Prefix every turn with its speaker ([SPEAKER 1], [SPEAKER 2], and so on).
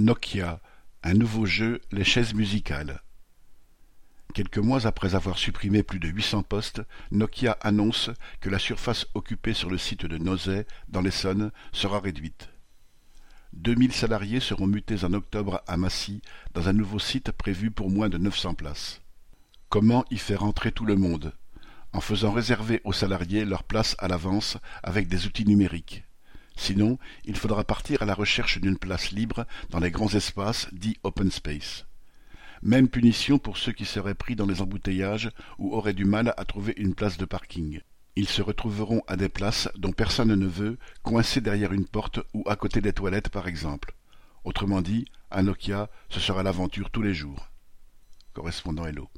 [SPEAKER 1] Nokia, un nouveau jeu, les chaises musicales. Quelques mois après avoir supprimé plus de 800 postes, Nokia annonce que la surface occupée sur le site de Nozay, dans l'Essonne, sera réduite. 2000 salariés seront mutés en octobre à Massy, dans un nouveau site prévu pour moins de 900 places. Comment y faire entrer tout le monde? En faisant réserver aux salariés leur place à l'avance avec des outils numériques. Sinon, il faudra partir à la recherche d'une place libre dans les grands espaces dits open space. Même punition pour ceux qui seraient pris dans les embouteillages ou auraient du mal à trouver une place de parking. Ils se retrouveront à des places dont personne ne veut, coincés derrière une porte ou à côté des toilettes par exemple. Autrement dit, à Nokia, ce sera l'aventure tous les jours. Correspondant Hello.